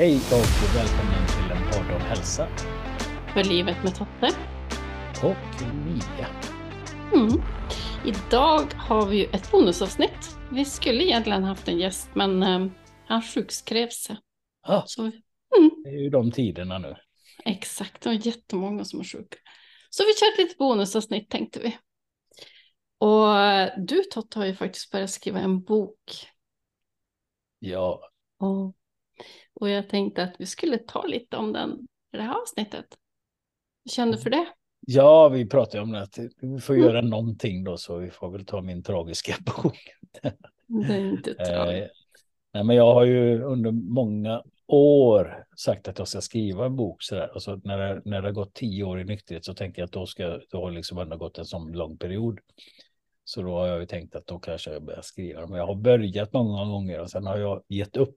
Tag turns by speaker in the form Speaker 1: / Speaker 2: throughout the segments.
Speaker 1: Hej och välkommen till en podd om hälsa
Speaker 2: För livet med Totte.
Speaker 1: och Mia.
Speaker 2: Mm. Idag har vi ju ett bonusavsnitt. Vi skulle egentligen haft en gäst, men eh, han sjukskrev sig. Så, mm,
Speaker 1: det är ju de tiderna nu.
Speaker 2: exakt, det var jättemånga som var sjuka. Så vi kör ett litet bonusavsnitt tänkte vi. Och du Totte har ju faktiskt börjat skriva en bok.
Speaker 1: Ja,
Speaker 2: Och, och jag tänkte att vi skulle ta lite om den i det här avsnittet. Hur kände du för det?
Speaker 1: ja vi pratade om att Vi får
Speaker 2: Mm.
Speaker 1: göra någonting då så vi får väl ta min tragiska bok.
Speaker 2: Det är inte
Speaker 1: Eh,
Speaker 2: tragiskt.
Speaker 1: nej, men jag har ju under många år sagt att jag ska skriva en bok så där. Och så när det, när det har gått tio år i nykterhet så tänker jag att då ska då har liksom ändå gått en sån lång period. Så då har jag ju tänkt att då kanske jag börjar skriva. Men jag har börjat många gånger och sen har jag gett upp.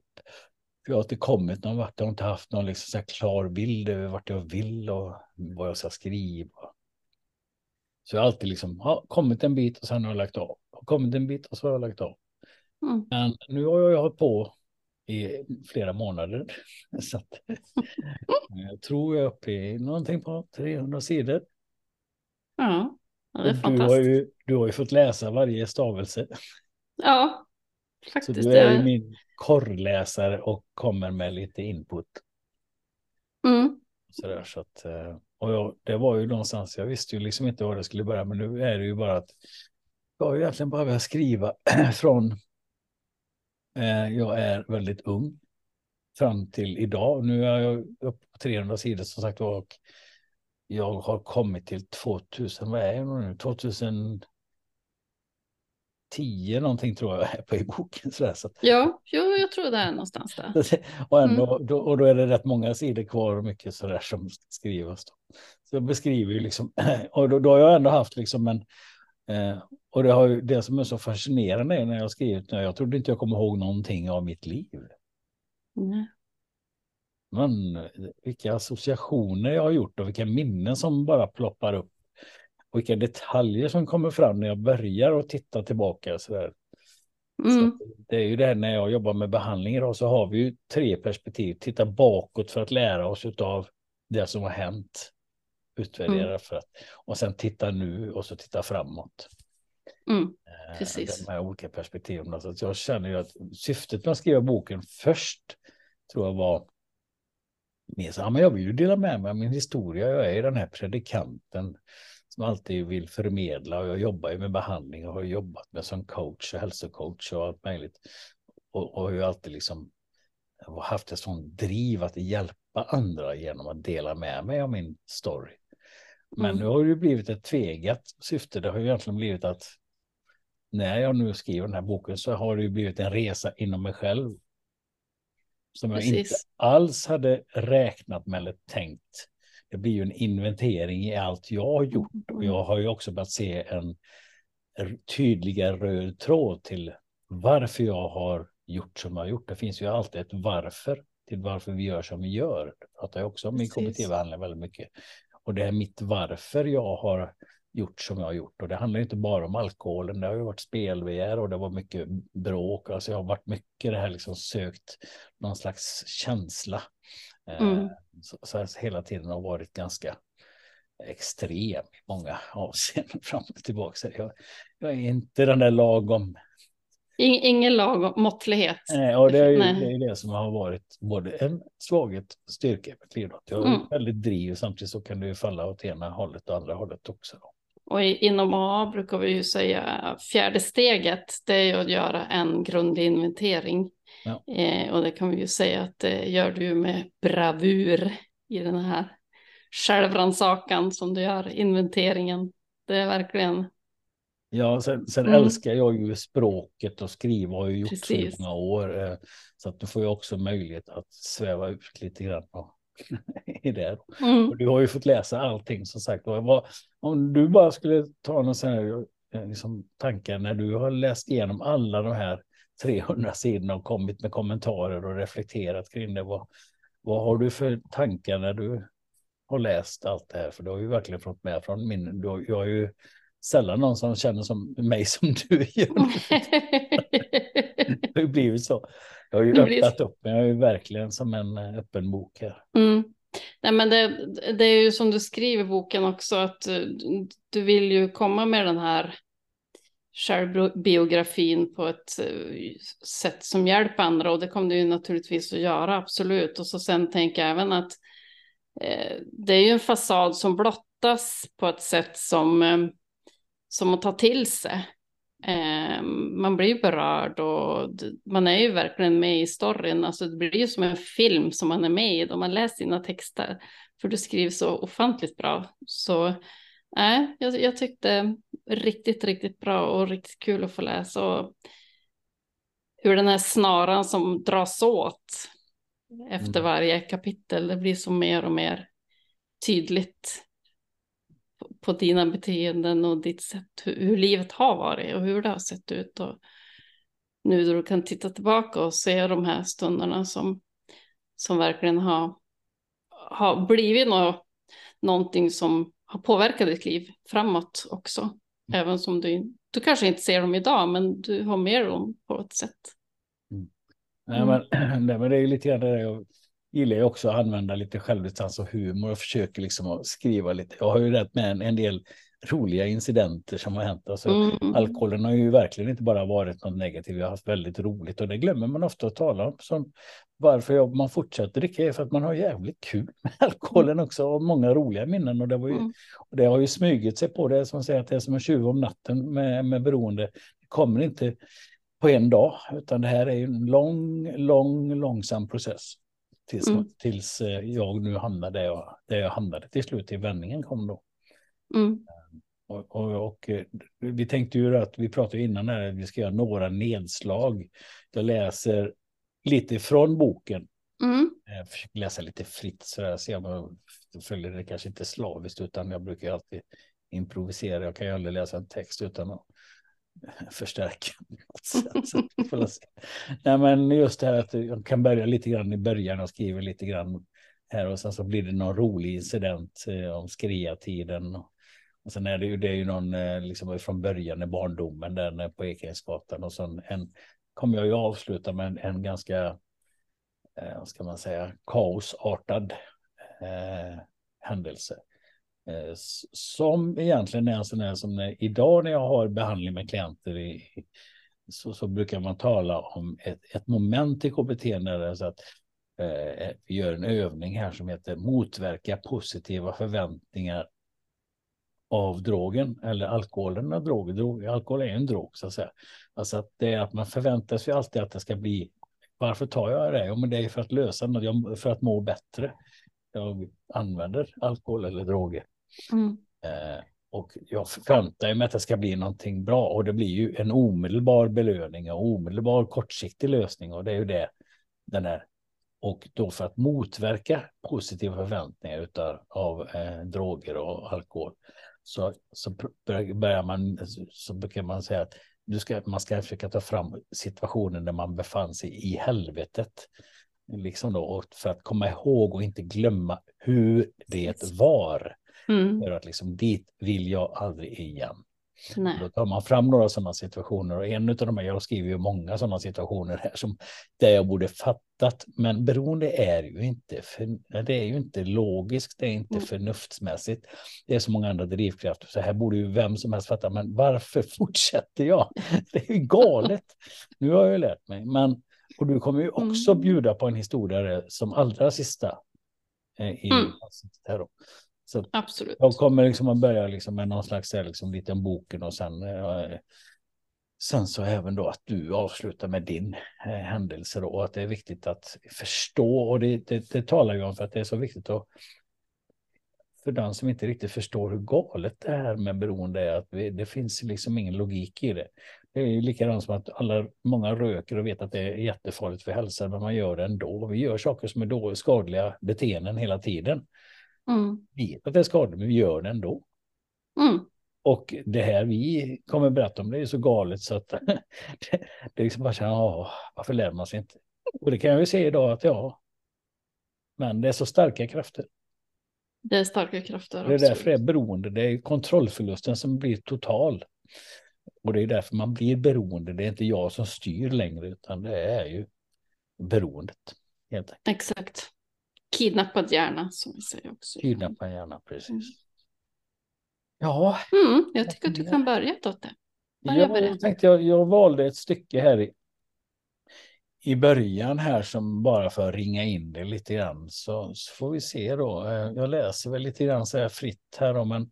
Speaker 1: För jag har inte kommit någon vart. Jag har inte haft någon liksom så klar bild över vart jag vill och vad jag ska skriva. Så jag har alltid liksom ja, kommit en bit och sen har jag lagt av. Har kommit en bit och så har jag lagt av.
Speaker 2: Mm.
Speaker 1: Men nu har jag hållit på i flera månader. Så att, jag tror jag är uppe i någonting på 300 sidor.
Speaker 2: Ja, det är
Speaker 1: Och du, har
Speaker 2: fantastiskt.
Speaker 1: ju, du har ju fått läsa varje stavelse.
Speaker 2: Ja,
Speaker 1: Så
Speaker 2: faktiskt.
Speaker 1: du är ju min korrläsare och kommer med lite input.
Speaker 2: Mm.
Speaker 1: Så där, så att, eh, och jag, det var ju någonstans, jag visste ju liksom inte var det skulle börja, men nu är det ju bara att jag har ju egentligen bara börjat skriva från, eh, jag är väldigt ung fram till idag. Nu är jag uppe på 300 sidor som sagt och jag har kommit till 2000, vad är jag nu, 2010 någonting tror jag på i boken. Så där, så att,
Speaker 2: Ja, jo, jag tror det är någonstans där.
Speaker 1: och, ändå, då, och då är det rätt många sidor kvar och mycket sådär som ska skrivas. Då. Så jag beskriver ju liksom, och då, då har jag ändå haft liksom en, eh, och det, har det som är så fascinerande är när jag har skrivit, jag trodde inte jag kommer ihåg någonting av mitt liv.
Speaker 2: Nej.
Speaker 1: Men vilka associationer jag har gjort och vilka minnen som bara ploppar upp. Och vilka detaljer som kommer fram när jag börjar att titta tillbaka. Så där.
Speaker 2: Mm.
Speaker 1: Så det är ju det här när jag jobbar med behandling idag så har vi ju tre perspektiv. Titta bakåt för att lära oss av det som har hänt. Utvärdera för att och sen titta nu och så titta framåt.
Speaker 2: Mm.
Speaker 1: Eh,
Speaker 2: Precis.
Speaker 1: De här olika perspektiven. Så jag känner ju att syftet med att skriva boken först tror jag var mer så, ja, men jag vill ju dela med mig av min historia. Jag är ju den här predikanten som alltid vill förmedla och jag jobbar ju med behandling och har jobbat med som coach och hälsocoach och allt möjligt. Och, och har ju alltid liksom haft ett sånt driv att hjälpa andra genom att dela med mig av min story. Men
Speaker 2: Mm.
Speaker 1: nu har det ju blivit ett tvegat syfte. Det har ju egentligen blivit att när jag nu skriver den här boken så har det ju blivit en resa inom mig själv. Som jag inte
Speaker 2: Precis.
Speaker 1: alls hade räknat med eller tänkt. Det blir ju en inventering i allt jag har gjort. Och jag har ju också börjat se en tydligare röd tråd till varför jag har gjort som jag har gjort. Det finns ju alltid ett varför till varför vi gör som vi gör. Det pratar jag också om i. KBT-behandling väldigt mycket. Och det är mitt varför jag har gjort som jag har gjort. Och det handlar inte bara om alkoholen. Det har ju varit spelbegär och det var mycket bråk. Alltså jag har varit mycket det här liksom sökt någon slags känsla. Eh,
Speaker 2: Mm.
Speaker 1: Så, så här hela tiden har varit ganska extrem i många avseenden fram och tillbaka. Jag, jag är inte den där lagom.
Speaker 2: In, ingen lag om måttlighet.
Speaker 1: Eh, och det är ju
Speaker 2: Nej.
Speaker 1: det, är det som har varit både en svaghet och styrka då. att Jag är
Speaker 2: Mm.
Speaker 1: väldigt driv samtidigt så kan det ju falla åt ena hållet och andra hållet också. Då.
Speaker 2: Och i, inom AA brukar vi ju säga fjärde steget, det är att göra en grundlig inventering.
Speaker 1: Ja.
Speaker 2: Eh, och det kan vi ju säga att det gör du med bravur i den här självrannsakan som du gör, inventeringen. Det är verkligen,
Speaker 1: Ja, sen, sen
Speaker 2: Mm.
Speaker 1: älskar jag ju språket och skriva har jag gjort så
Speaker 2: Precis.
Speaker 1: många år. eh, Så att nu får jag också möjlighet att sväva ut lite grann och- i det.
Speaker 2: mm,
Speaker 1: Och du har ju fått läsa allting som sagt. Vad, om du bara skulle ta någon sån här eh, liksom, tankar när du har läst igenom alla de här 300 sidorna och kommit med kommentarer och reflekterat kring det. Vad, vad har du för tankar när du har läst allt det här? För du har ju verkligen fått med från min... Du har, jag har ju sällan någon som känner som mig som du gör. Det har ju blivit så. Jag har ju öppnat upp mig, jag är ju verkligen som en eh, öppen bok här.
Speaker 2: Mm. Nej, men det, det är ju som du skriver i boken också, att eh, du vill ju komma med den här självbiografin på ett eh, sätt som hjälper andra och det kommer du ju naturligtvis att göra, absolut. Och så sen tänker jag även att eh, det är ju en fasad som blottas på ett sätt som, eh, som att ta till sig. Eh, man blir ju berörd och man är ju verkligen med i storyn. Alltså det blir ju som en film som man är med i då man läser sina texter. För du skriver så ofantligt bra. Så nej, jag, jag tyckte riktigt, riktigt bra och riktigt kul att få läsa. Och hur den här snaran som dras åt efter
Speaker 1: Mm.
Speaker 2: varje kapitel, det blir så mer och mer tydligt på- dina beteenden och ditt sätt, hur, hur livet har varit och hur det har sett ut. Och nu då du kan titta tillbaka och se de här stunderna som, som verkligen har, har blivit nå, någonting som har påverkat ditt liv framåt också. Även som du, du kanske inte ser dem idag, men du har med dem på ett sätt.
Speaker 1: Nej,
Speaker 2: Mm.
Speaker 1: men, nej, men det är lite grann det jag gillar ju också att använda lite självdistans och humor och försöker liksom att skriva lite. Jag har ju rätt med en, en del roliga incidenter som har hänt. Alltså,
Speaker 2: Mm.
Speaker 1: Alkoholen har ju verkligen inte bara varit något negativt, vi har haft väldigt roligt och det glömmer man ofta att tala om. Som varför jag, man fortsätter dricka är för att man har jävligt kul med alkoholen också och många roliga minnen. Och det, ju,
Speaker 2: Mm.
Speaker 1: och det har ju smugit sig på det som säger att det är som en tjuv om natten med, med beroende. Det kommer inte på en dag, utan det här är ju en lång, lång, långsam process. Tills,
Speaker 2: Mm.
Speaker 1: tills eh, jag nu hamnade där jag, där jag hamnade till slut i vändningen kom då.
Speaker 2: Mm.
Speaker 1: Och, och, och eh, vi tänkte ju att vi pratade innan här, att vi ska göra några nedslag. Jag läser lite från boken.
Speaker 2: Mm.
Speaker 1: Jag försöker läsa lite fritt så där, om jag följer det kanske inte slaviskt utan jag brukar alltid improvisera. Jag kan ju aldrig läsa en text utan att förstärka. Så. Nej, men just det här att jag kan börja lite grann i början och skriva lite grann här och sen så blir det någon rolig incident eh, om skriatiden. Och, och sen är det ju, det är ju någon eh, liksom från början i barndomen där på Ekängsgatan och sen en kommer jag ju avsluta med en, en ganska, eh, vad ska man säga, kaosartad eh, händelse. Eh, som egentligen är en sån här som när, idag när jag har behandling med klienter i, så, så brukar man tala om ett, ett moment i KBT när det är så att eh, vi gör en övning här som heter motverka positiva förväntningar av drogen eller alkoholen av. Drog, alkohol är en drog så att säga. Alltså att det är att man förväntar sig alltid att det ska bli. Varför tar jag det? Jo, men det är för att lösa något, för att må bättre. Jag använder alkohol eller droger.
Speaker 2: Mm.
Speaker 1: Eh, och jag förväntar mig att det ska bli någonting bra och det blir ju en omedelbar belöning och omedelbar kortsiktig lösning och det är ju det den är. Och då för att motverka positiva förväntningar utav, av eh, droger och alkohol så, så bör- börjar man, så brukar man säga att du ska, man ska försöka ta fram situationen där man befann sig i helvetet. Liksom då, för att komma ihåg och inte glömma hur det var.
Speaker 2: Mm.
Speaker 1: För att liksom dit vill jag aldrig igen.
Speaker 2: Nej.
Speaker 1: Då tar man fram några sådana situationer och en av de här, jag skriver ju många sådana situationer här som där jag borde fattat, men beroende är ju inte, för, det är ju inte logiskt, det är inte
Speaker 2: Mm.
Speaker 1: förnuftsmässigt. Det är så många andra drivkrafter, så här borde ju vem som helst fatta, men varför fortsätter jag? Det är ju galet. Nu har jag ju lärt mig, men och du kommer ju också
Speaker 2: Mm.
Speaker 1: bjuda på en historia som allra sista eh, i
Speaker 2: Mm.
Speaker 1: här då. Så
Speaker 2: Absolut.
Speaker 1: jag kommer liksom att börja liksom med någon slags liksom, liten boken och sen, eh, sen så även då att du avslutar med din eh, händelse då, och att det är viktigt att förstå och det, det, det talar jag om för att det är så viktigt att för den som inte riktigt förstår hur galet det här med beroende är, att vi, det finns liksom ingen logik i det. Det är ju likadant som att alla, många röker och vet att det är jättefarligt för hälsan, men man gör det ändå. Vi gör saker som är då skadliga beteenden hela tiden.
Speaker 2: Mm.
Speaker 1: Vet att det är skadligt, men vi gör det ändå.
Speaker 2: Mm.
Speaker 1: Och det här vi kommer berätta om det är så galet så att det, det är liksom bara här, "Ja, varför lär man sig inte? Och det kan jag ju se idag att ja, men det är så starka krafter.
Speaker 2: Det är starka krafter.
Speaker 1: Det är därför det är
Speaker 2: absolut.
Speaker 1: beroende. Det är kontrollförlusten som blir total. Och det är därför man blir beroende. Det är inte jag som styr längre, utan det är ju beroendet. Helt enkelt.
Speaker 2: Exakt. Kidnappad hjärna som vi säger också.
Speaker 1: Kidnappad hjärna, precis.
Speaker 2: Mm.
Speaker 1: Ja,
Speaker 2: Mm, jag tycker att du kan börja Totte. Börja
Speaker 1: jag tänkte jag, jag valde ett stycke här i, i början här som bara för att ringa in det lite grann så, så får vi se då. Eh, Jag läser väl lite grann så här fritt här då, men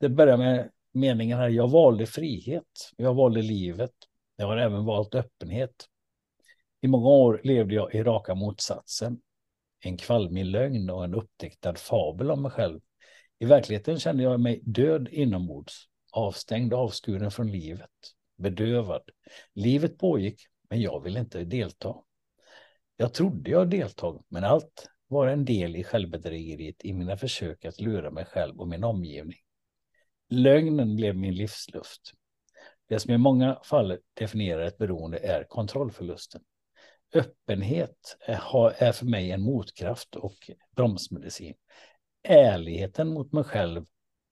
Speaker 1: det börjar med meningen här. Jag valde frihet. Jag valde livet. Jag har även valt öppenhet. I många år levde jag i raka motsatsen. En kvalmig lögn och en uppdiktad fabel om mig själv. I verkligheten kände jag mig död inombords, avstängd, avskuren från livet, bedövad. Livet pågick, men jag ville inte delta. Jag trodde jag deltog, men allt var en del i självbedrägeriet i mina försök att lura mig själv och min omgivning. Lögnen blev min livsluft. Det som i många fall definierar ett beroende är kontrollförlusten. Öppenhet är för mig en motkraft och bromsmedicin. Ärligheten mot mig själv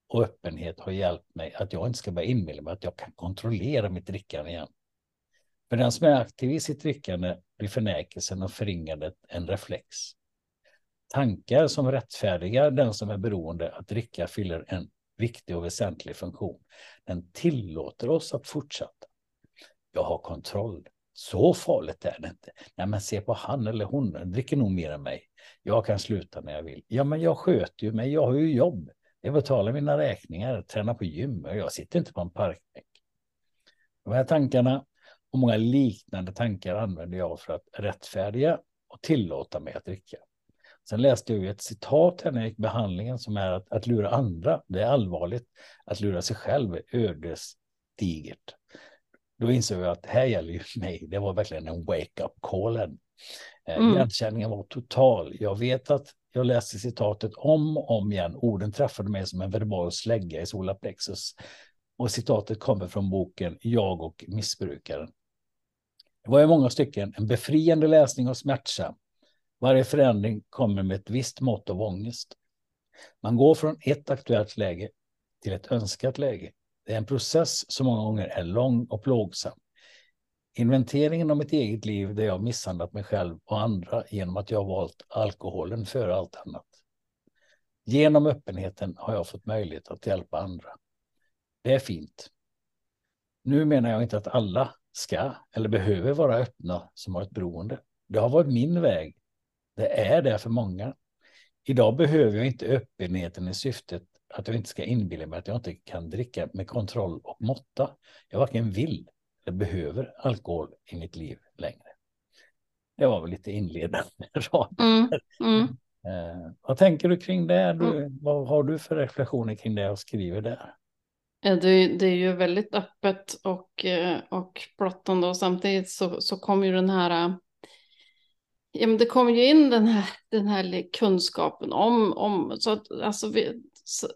Speaker 1: och öppenhet har hjälpt mig att jag inte ska börja inbilla mig att jag kan kontrollera mitt drickande igen. För den som är aktiv i sitt drickande blir förnäkelsen och förringandet en reflex. Tankar som rättfärdigar den som är beroende att dricka fyller en viktig och väsentlig funktion. Den tillåter oss att fortsätta. Jag har kontroll. Så farligt är det inte. Nej, men se på han eller hon, den dricker nog mer än mig. Jag kan sluta när jag vill. Ja, men jag sköter ju mig. Jag har ju jobb. Jag betalar mina räkningar, tränar på gym och jag sitter inte på en parkbänk. De här tankarna och många liknande tankar använder jag för att rättfärdiga och tillåta mig att dricka. Sen läste jag ju ett citat här när jag gick behandlingen som är att, att lura andra, det är allvarligt. Att lura sig själv är ödesdigert. Då insåg jag att det här gäller ju mig. Det var verkligen en wake-up call. här. Eh,
Speaker 2: Mm.
Speaker 1: Igenkänningen var total. Jag vet att jag läste citatet om och om igen. Orden träffade mig som en verbal slägga i solar plexus. Och citatet kommer från boken Jag och missbrukaren. Det var i många stycken en befriande läsning och smärtsam. Varje förändring kommer med ett visst mått av ångest. Man går från ett aktuellt läge till ett önskat läge. Det är en process som många gånger är lång och plågsam. Inventeringen av mitt eget liv där jag misshandlat mig själv och andra genom att jag valt alkoholen före allt annat. Genom öppenheten har jag fått möjlighet att hjälpa andra. Det är fint. Nu menar jag inte att alla ska eller behöver vara öppna som har ett beroende. Det har varit min väg. Det är det för många. Idag behöver jag inte öppenheten i syftet att jag inte ska inbilla mig att jag inte kan dricka med kontroll och måtta. Jag varken vill eller behöver alkohol i mitt liv längre. Det var väl lite inledande rad.
Speaker 2: Mm, mm.
Speaker 1: Eh, vad tänker du kring det? Du, Vad har du för reflektioner kring det jag skriver där?
Speaker 2: Det, är- det är ju väldigt öppet och, eh, och blottande och samtidigt så, så kommer ju den här, ja men det kommer ju in den här, den här kunskapen om, om så att alltså vi,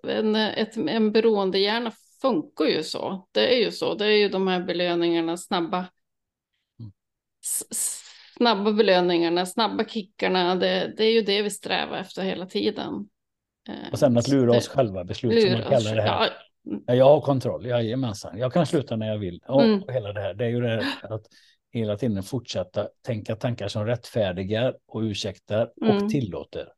Speaker 2: en, ett, en beroendehjärna funkar ju så. Det är ju så, det är ju de här belöningarna, snabba,
Speaker 1: Mm.
Speaker 2: snabba belöningarna, snabba kickarna, det, det är ju det vi strävar efter hela tiden. Eh,
Speaker 1: Och sen att lura oss själva beslut som man kallar det här.
Speaker 2: ja,
Speaker 1: Ja, jag har kontroll, jajamensan. Jag kan sluta när jag vill. Och,
Speaker 2: Mm.
Speaker 1: och hela det här, det är ju det här att hela tiden fortsätta tänka tankar som rättfärdigar och ursäktar och
Speaker 2: Mm.
Speaker 1: tillåter.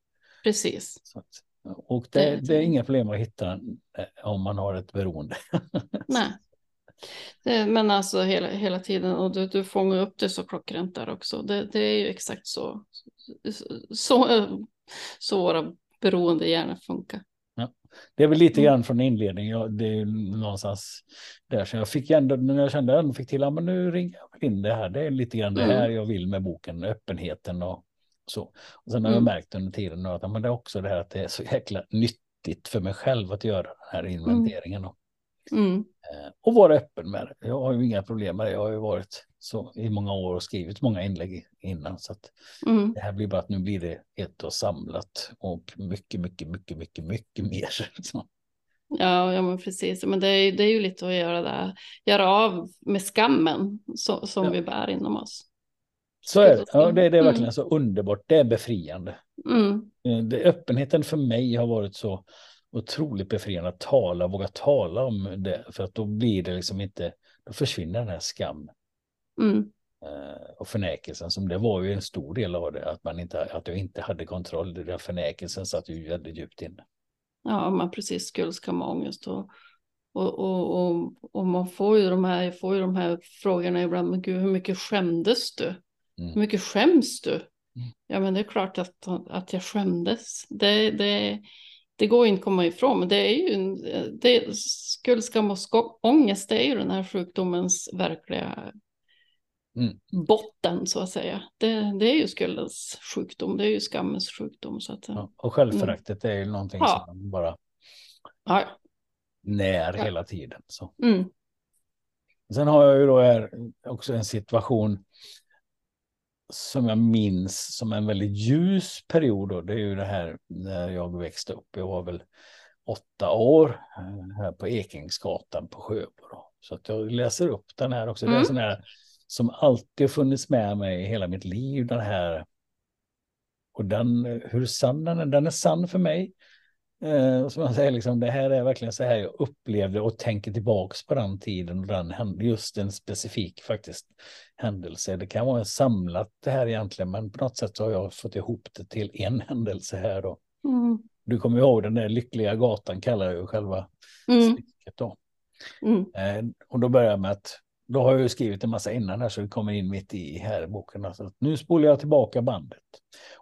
Speaker 2: precis.
Speaker 1: Så att, och det,
Speaker 2: Det-
Speaker 1: är inga problem att hitta eh, om man har ett beroende.
Speaker 2: Nej. Men alltså hela, hela tiden, och du, du fångar upp det så klockrent där också. Det, det är ju exakt så, så, så våra beroende hjärna funkar.
Speaker 1: Det är väl lite grann från inledningen. Det är någonstans där. Så jag fick ändå, när jag kände att jag fick till, ja, men nu ringer jag in det här. Det är lite grann det
Speaker 2: Mm.
Speaker 1: här jag vill med boken, öppenheten och så. Och sen har
Speaker 2: Mm.
Speaker 1: jag märkt under tiden att men det är också det här att det är så jäkla nyttigt för mig själv att göra den här inventeringen. Och,
Speaker 2: Mm.
Speaker 1: eh, och vara öppen med det. Jag har ju inga problem med det. Jag har ju varit så i många år och skrivit många inlägg innan. Så att
Speaker 2: Mm.
Speaker 1: det här blir bara att nu blir det ett och samlat och mycket, mycket, mycket, mycket, mycket mer. Så.
Speaker 2: Ja, ja, men precis. Men det är, det är ju lite att göra, det, göra av med skammen så, som
Speaker 1: Ja.
Speaker 2: vi bär inom oss.
Speaker 1: Så är det. Ja, det, det är
Speaker 2: Mm.
Speaker 1: verkligen så underbart. Det är befriande.
Speaker 2: Mm.
Speaker 1: Eh, Det, öppenheten för mig har varit så otroligt befriande att tala, våga tala om det. För att då blir det liksom inte, då försvinner den här skam.
Speaker 2: Mm.
Speaker 1: Eh, och förnekelsen som det var ju en stor del av det, att man inte, att jag inte hade kontroll. Den förnekelsen satt ju väldigt djupt inne.
Speaker 2: Ja, man precis skuldskam och ångest och, och, och, och, och, man får ju de här, får ju de här frågorna ibland, men gud, hur mycket skämdes du? Mm. Hur mycket skäms du? Mm. Ja, men det är klart att, att jag skämdes. Det, det, det går inte att komma ifrån, men det är ju det, skuldskam och ångest, det är ju den här sjukdomens verkliga mm. botten så att säga. Det, det, är ju skuldens sjukdom, det är ju skammens sjukdom. Så att,
Speaker 1: ja, och självföraktet mm. är ju någonting ja. som bara ja. när ja. hela tiden. Så. Mm. Sen har jag ju då här också en situation som jag minns som en väldigt ljus period. Då. Det är ju det här när jag växte upp. Jag var väl åtta år eh, här på Ekingsgatan på Sjöbo. Då. Så att jag läser upp den här också. Mm. Det är en mm. sån här som alltid funnits med mig i hela mitt liv. Den här. Och den, hur sann den är, den är sann för mig. Eh, som man säger, liksom, det här är verkligen så här jag upplevde och tänker tillbaks på den tiden och den just en specifik faktiskt händelse. Det kan vara samlat det här egentligen, men på något sätt så har jag fått ihop det till en händelse här då. Mm. Du kommer ihåg den där lyckliga gatan kallar jag ju själva mm. stycket då. Mm. Eh, och då börjar jag med att då har jag ju skrivit en massa innan här så det kommer in mitt i här i boken. Alltså, nu spolar jag tillbaka bandet.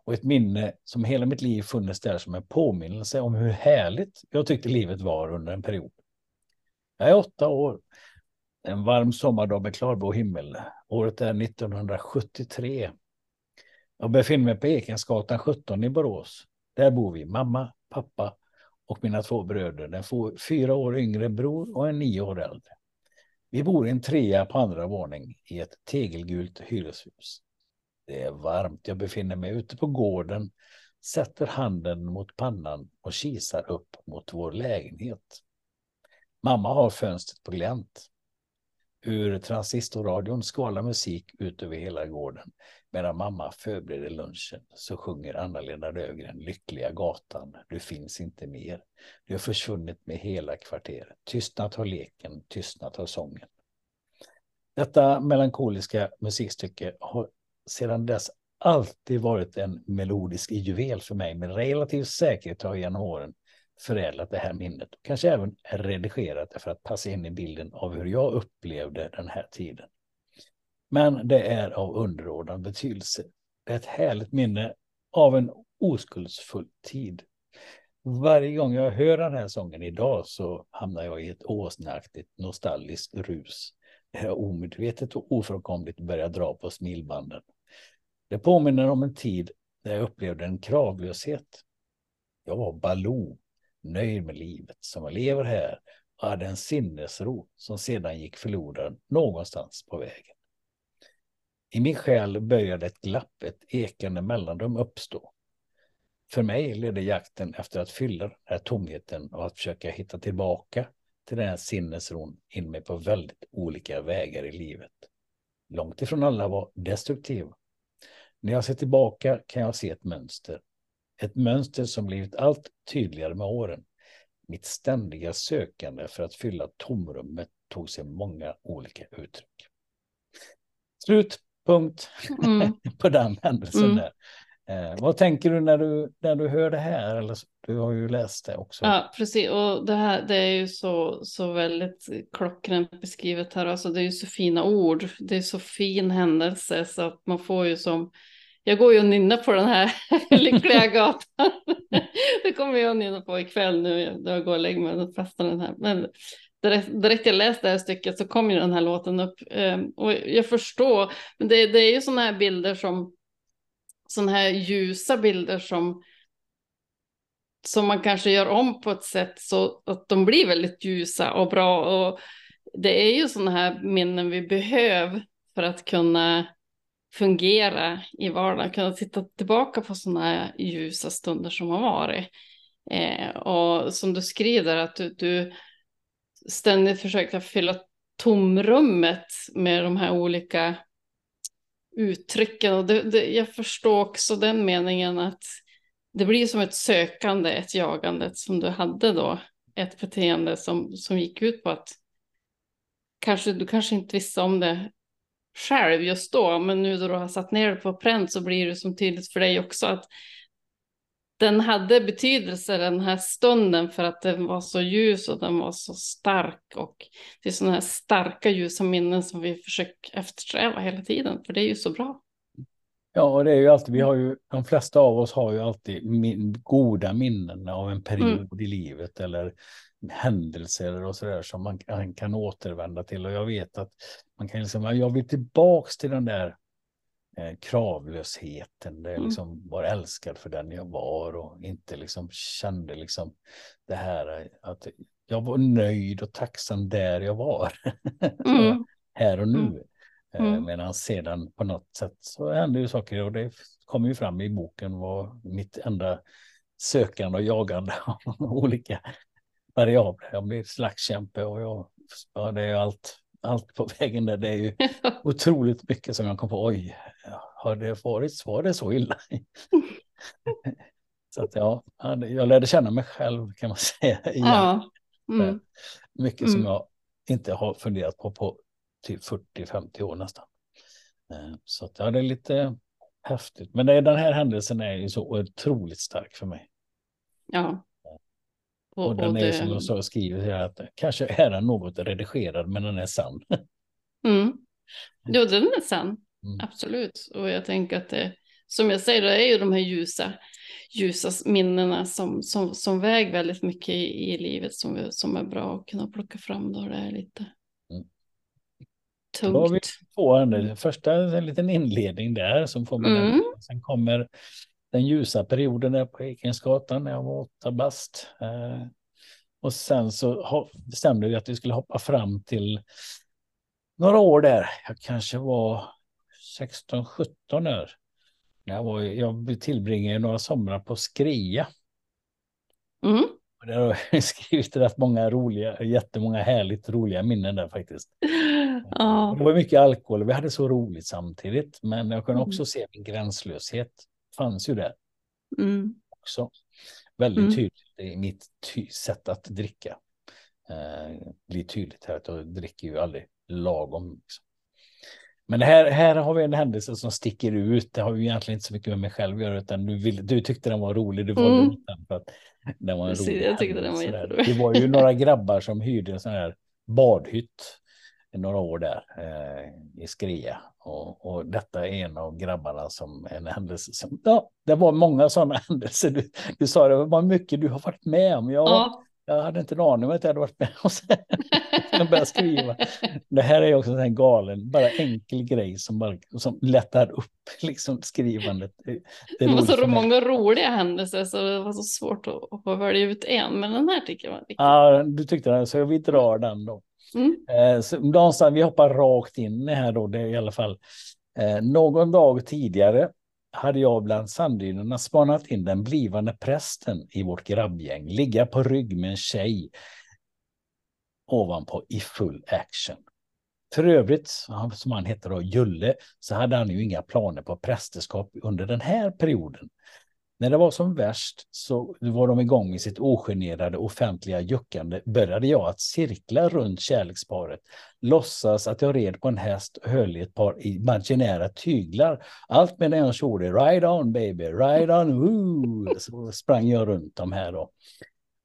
Speaker 1: Och ett minne som hela mitt liv funnits där som en påminnelse om hur härligt jag tyckte livet var under en period. Jag är åtta år. En varm sommardag med klarblå himmel. Året är 1973. Jag befinner mig på Ekensgatan 17 i Borås. Där bor vi, mamma, pappa och mina två bröder. Den får fyra år yngre bror och en nio år äldre. Vi bor i en trea på andra våning i ett tegelgult hyreshus. Det är varmt. Jag befinner mig ute på gården, sätter handen mot pannan och kisar upp mot vår lägenhet. Mamma har fönstret på glänt. Ur transistorradion skvalar musik ut över hela gården. Medan mamma förbereder lunchen så sjunger Anna-Lena Löfgren Lyckliga gatan, du finns inte mer. Du har försvunnit med hela kvarteret. Tystnat har leken, tystnat har sången. Detta melankoliska musikstycke har sedan dess alltid varit en melodisk juvel för mig. Med relativ säkerhet har jag genom åren förädlat det här minnet och kanske även redigerat det för att passa in i bilden av hur jag upplevde den här tiden. Men det är av underordnad betydelse. Det är ett härligt minne av en oskuldsfull tid. Varje gång jag hör den här sången idag så hamnar jag i ett åsneaktigt nostalgiskt rus. Det jag omedvetet och ofrånkomligt börjar dra på smilbanden. Det påminner om en tid där jag upplevde en kravlöshet. Jag var Baloo, nöjd med livet som jag lever här och hade en sinnesro som sedan gick förlorad någonstans på vägen. I min själ började ett glapp, ett ekande mellanrum uppstå. För mig ledde jakten efter att fylla den här tomheten och att försöka hitta tillbaka till den här sinnesron in mig på väldigt olika vägar i livet. Långt ifrån alla var destruktiva. När jag ser tillbaka kan jag se ett mönster. Ett mönster som blivit allt tydligare med åren. Mitt ständiga sökande för att fylla tomrummet tog sig många olika uttryck. Slut Punkt mm. på den händelsen mm. där. Eh, vad tänker du när, du när du hör det här? Eller, du har ju läst det också.
Speaker 2: Ja, precis. Och det här det är ju så, så väldigt klockrent beskrivet här. Alltså, det är ju så fina ord. Det är så fin händelse så att man får ju som... Jag går ju och nynnar på den här lyckliga gatan. det kommer jag att nynna på ikväll nu. Jag går och lägger mig och fastnar den här. Men direkt, direkt jag läste det här stycket så kom ju den här låten upp. Ehm, och jag förstår, men det, det är ju sådana här bilder som, sådana här ljusa bilder som, som man kanske gör om på ett sätt så att de blir väldigt ljusa och bra. Och det är ju sådana här minnen vi behöver för att kunna fungera i vardagen, kunna titta tillbaka på sådana här ljusa stunder som har varit. Eh, och som du skriver att du, du ständigt försöka fylla tomrummet med de här olika uttrycken. Och det, det, jag förstår också den meningen att det blir som ett sökande, ett jagande som du hade då. Ett beteende som, som gick ut på att kanske, du kanske inte visste om det själv just då, men nu då du har satt ner det på pränt så blir det som tydligt för dig också att den hade betydelse den här stunden för att den var så ljus och den var så stark och det är sådana här starka ljusa minnen som vi försöker eftersträva hela tiden för det är ju så bra.
Speaker 1: Ja, och det är ju alltid, vi har ju, de flesta av oss har ju alltid min, goda minnen av en period mm. i livet eller händelser och så där som man, man, kan återvända till. Och jag vet att man kan liksom, jag vill tillbaks till den där eh, kravlösheten, där jag mm. liksom var älskad för den jag var och inte liksom kände liksom det här att jag var nöjd och tacksam där jag var. Mm. här och nu. Mm. Eh, mm. Medan sedan på något sätt så hände ju saker och det kommer ju fram i boken var mitt enda sökande och jagande av olika variabler. Jag blir slagskämpe och jag, ja, det är allt, allt på vägen där. Det är ju otroligt mycket som jag kom på. Oj, har det varit, var det så illa? så att ja, jag lärde känna mig själv kan man säga. Igen. Ja. Mm. Mycket mm. som jag inte har funderat på på typ 40-50 år nästan. Eh, så att, ja, det är lite häftigt. Men den här händelsen är ju så otroligt stark för mig.
Speaker 2: Ja.
Speaker 1: Och, och den och är det... som jag så skriver här att kanske är den något redigerad men den är sann.
Speaker 2: Mm. Jo, den är sann. Mm. Absolut. Och jag tänker att det, som jag säger, det är ju de här ljusa, ljusa minnena som, som, som väger väldigt mycket i, i livet som, som är bra att kunna plocka fram då det är lite mm. tungt. Då har vi
Speaker 1: två. Första en liten inledning där som får man mm. Sen kommer den ljusa perioden där på Ekensgatan när jag var åtta bast. Eh, och sen så bestämde vi att vi skulle hoppa fram till några år där. Jag kanske var 16, 17 år. Jag, var, jag tillbringade några somrar på Skria. Mm. Och där har jag skrivit rätt många roliga, jättemånga härligt roliga minnen där faktiskt. Ja. Det var mycket alkohol, vi hade så roligt samtidigt, men jag kunde mm. också se min gränslöshet fanns ju där. Mm. Också. Väldigt mm. tydligt i mitt ty sätt att dricka. Eh, blir tydligt här att jag dricker ju aldrig lagom. Liksom. Men här, här har vi en händelse som sticker ut. Det har ju egentligen inte så mycket med mig själv att göra, utan du, vill, du tyckte den var rolig. Du valde mm. den för att den var en Precis, rolig.
Speaker 2: Jag tyckte den var jätterolig.
Speaker 1: Det var ju några grabbar som hyrde en sån här badhytt några år där eh, i Skria. Och, och, detta är en av grabbarna som en händelse som, ja, det var många sådana händelser. Du, du sa det var mycket du har varit med om. Jag, ja. jag hade inte en aning om att jag hade varit med sen jag började skriva. Det här är också en galen, bara enkel grej som, bara, som lättar upp liksom skrivandet. Det,
Speaker 2: det, var så många roliga händelser så det var så svårt att, att välja ut en, men den här tycker jag var riktigt
Speaker 1: Ja, du tyckte det, så vi drar den då. Mm. Eh, så någonstans, vi hoppar rakt in här då, det är i alla fall. Eh, någon dag tidigare hade jag bland sanddynerna spanat in den blivande prästen i vårt grabbgäng ligga på rygg med en tjej ovanpå i full action. För övrigt, som han heter då, Julle, så hade han ju inga planer på prästerskap under den här perioden. När det var som värst så var de igång i sitt ogenerade offentliga juckande började jag att cirkla runt kärleksparet, låtsas att jag red på en häst och höll i ett par imaginära tyglar. Allt medan jag körde. ride on baby, ride on, woo! Så sprang jag runt dem här då.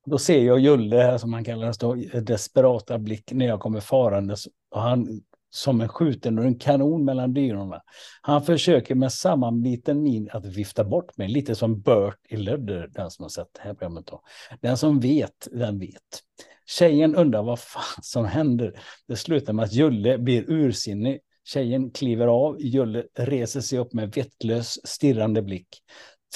Speaker 1: Då ser jag Julle, här som han kallas då, desperata blick när jag kommer farandes och han som en skjuten ur en kanon mellan dyrorna. Han försöker med sammanbiten min att vifta bort mig, lite som Bert i Lödder, den som har sett det här programmet. Då. Den som vet, den vet. Tjejen undrar vad fan som händer. Det slutar med att Julle blir ursinnig. Tjejen kliver av, Julle reser sig upp med vettlös, stirrande blick.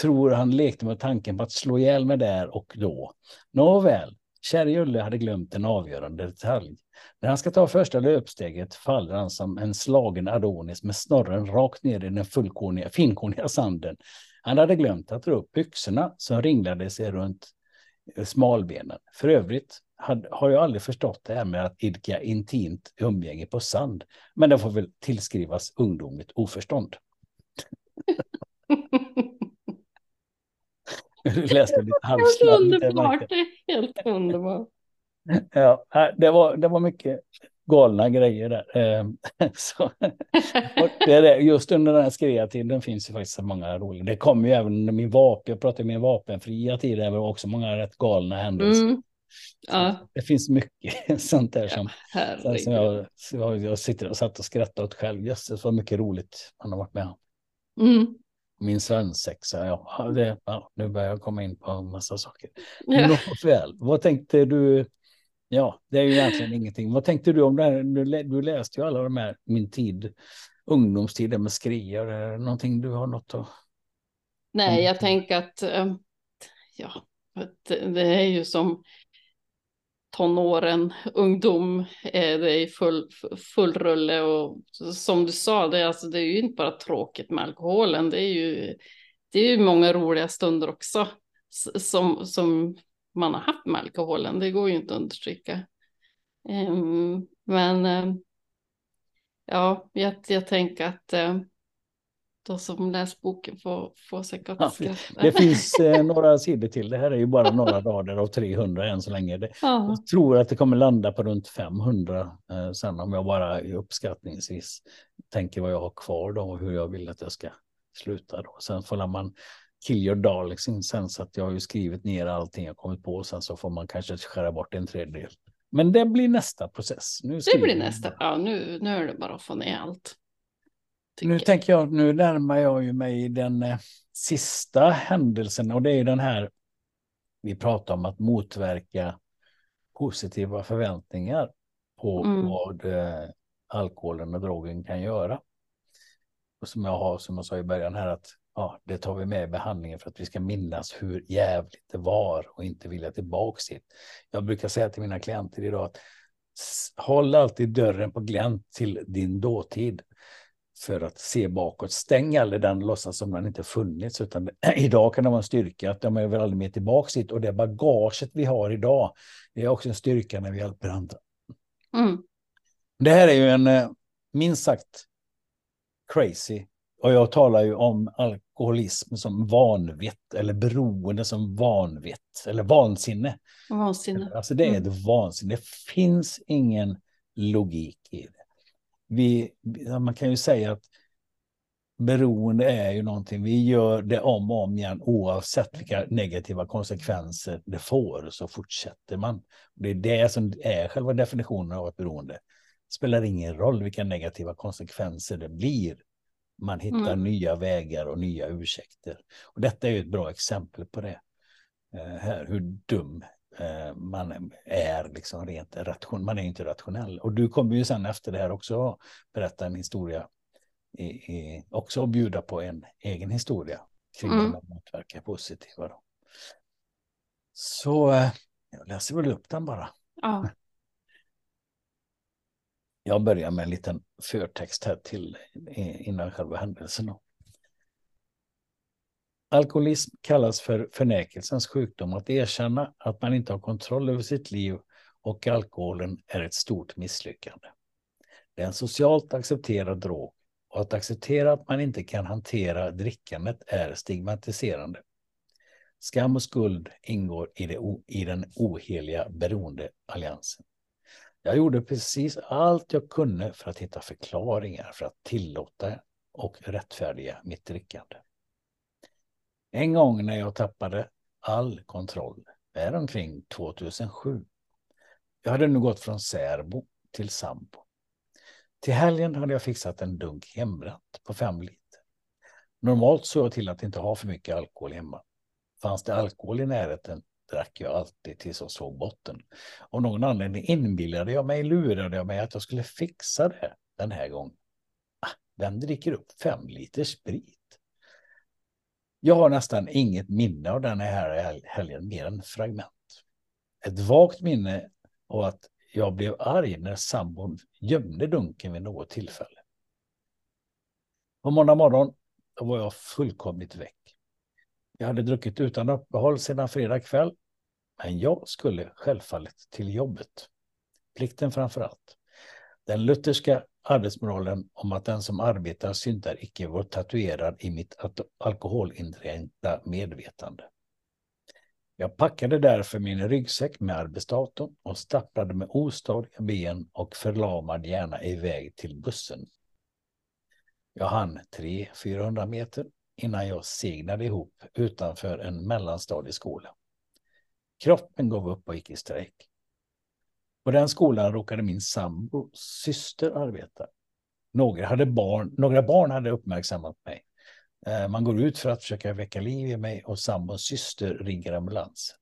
Speaker 1: Tror han lekte med tanken på att slå ihjäl mig där och då. Nåväl, Käre Julle hade glömt en avgörande detalj. När han ska ta första löpsteget faller han som en slagen Adonis med snorren rakt ner i den fullkorniga, finkorniga sanden. Han hade glömt att dra upp byxorna som ringlade sig runt eh, smalbenen. För övrigt har jag aldrig förstått det här med att idka intimt umgänge på sand. Men det får väl tillskrivas ungdomligt oförstånd.
Speaker 2: Du läste lite halvslarvigt. Underbart, det är helt underbart.
Speaker 1: Ja, det var, det var mycket, galna grejer där. Eh, så, det är det. Just under den här skrivartiden finns det faktiskt många roliga. Det kommer ju även under min vapen, jag pratar om min vapenfria tid, det var också många rätt galna händelser. Mm. Ja. Det finns mycket sånt där som, ja, som jag, jag, jag, sitter och satt och skrattar åt själv. Jösses vad mycket roligt man har varit med om. Mm. Min svensexa, ja, det, ja, nu börjar jag komma in på en massa saker. Ja. Nåväl, vad tänkte du? Ja, det är ju egentligen ingenting. Vad tänkte du om det här? Du, du läste ju alla de här, min tid, ungdomstiden med skriar. Är det någonting du har något att...
Speaker 2: Nej, jag tänker att, eh, ja, det är ju som tonåren, ungdom, eh, är det i full, full rulle och som du sa, det är, alltså, det är ju inte bara tråkigt med alkoholen, det är ju, det är ju många roliga stunder också som, som man har haft med alkoholen, det går ju inte att understryka. Eh, men eh, ja, jag, jag tänker att eh, de som läst boken får, får säkert ja, skratta.
Speaker 1: Det finns eh, några sidor till. Det här är ju bara några rader av 300 än så länge. Det, jag tror att det kommer landa på runt 500 eh, sen om jag bara uppskattningsvis tänker vad jag har kvar då och hur jag vill att jag ska sluta då. Sen får man kill your darlings in sen så att jag har ju skrivit ner allting jag kommit på. Sen så får man kanske skära bort en tredjedel. Men det blir nästa process.
Speaker 2: Nu det blir nästa. Ja, nu, nu är det bara att få ner allt.
Speaker 1: Nu jag. tänker jag, nu närmar jag ju mig den eh, sista händelsen och det är ju den här vi pratar om att motverka positiva förväntningar på mm. vad eh, alkoholen och drogen kan göra. Och som jag har, som jag sa i början här, att ja, det tar vi med i behandlingen för att vi ska minnas hur jävligt det var och inte vilja tillbaka dit. Jag brukar säga till mina klienter idag att håll alltid dörren på glänt till din dåtid för att se bakåt. Stäng aldrig den låtsas som den inte funnits, utan idag kan det vara en styrka att de är väl aldrig mer tillbaka dit och det bagaget vi har idag, det är också en styrka när vi hjälper andra. Mm. Det här är ju en eh, minst sagt crazy och jag talar ju om alkoholism som vanvett eller beroende som vanvett eller vansinne.
Speaker 2: Vansinne.
Speaker 1: Alltså det är mm. ett vansinne. Det finns ingen logik i det vi, man kan ju säga att beroende är ju någonting, vi gör det om och om igen oavsett vilka negativa konsekvenser det får så fortsätter man. Det är det som är själva definitionen av ett beroende. Det spelar ingen roll vilka negativa konsekvenser det blir. Man hittar mm. nya vägar och nya ursäkter. Och detta är ju ett bra exempel på det. Uh, här, hur dum Eh, man är liksom rent ration, man är inte rationell. Och du kommer ju sen efter det här också berätta en historia, i, i, också bjuda på en egen historia kring mm. att motverka positiva. Då. Så eh, jag läser väl upp den bara. Ja. Jag börjar med en liten förtext här till innan själva händelsen. Då. Alkoholism kallas för förnekelsens sjukdom. Att erkänna att man inte har kontroll över sitt liv och alkoholen är ett stort misslyckande. Det är en socialt accepterad drog och att acceptera att man inte kan hantera drickandet är stigmatiserande. Skam och skuld ingår i, det, i den oheliga beroendealliansen. Jag gjorde precis allt jag kunde för att hitta förklaringar för att tillåta och rättfärdiga mitt drickande. En gång när jag tappade all kontroll, är omkring 2007. Jag hade nu gått från särbo till sambo. Till helgen hade jag fixat en dunk hembränt på fem liter. Normalt såg jag till att inte ha för mycket alkohol hemma. Fanns det alkohol i närheten drack jag alltid tills jag såg botten. Av någon anledning inbillade jag mig, lurade jag mig att jag skulle fixa det den här gången. Ah, vem dricker upp fem liter sprit? Jag har nästan inget minne av den här helgen mer än fragment. Ett vagt minne av att jag blev arg när sambon gömde dunken vid något tillfälle. På måndag morgon var jag fullkomligt väck. Jag hade druckit utan uppehåll sedan fredag kväll, men jag skulle självfallet till jobbet. Plikten framför allt. Den lutherska arbetsmoralen om att den som arbetar syndar icke var tatuerad i mitt alkoholindränkta medvetande. Jag packade därför min ryggsäck med arbetsdatorn och stapplade med ostadiga ben och förlamad hjärna iväg till bussen. Jag hann 300-400 meter innan jag segnade ihop utanför en mellanstadieskola. Kroppen gav upp och gick i strejk. På den skolan råkade min sambo syster arbeta. Några, hade barn, några barn hade uppmärksammat mig. Eh, man går ut för att försöka väcka liv i mig och sambons syster ringer ambulans.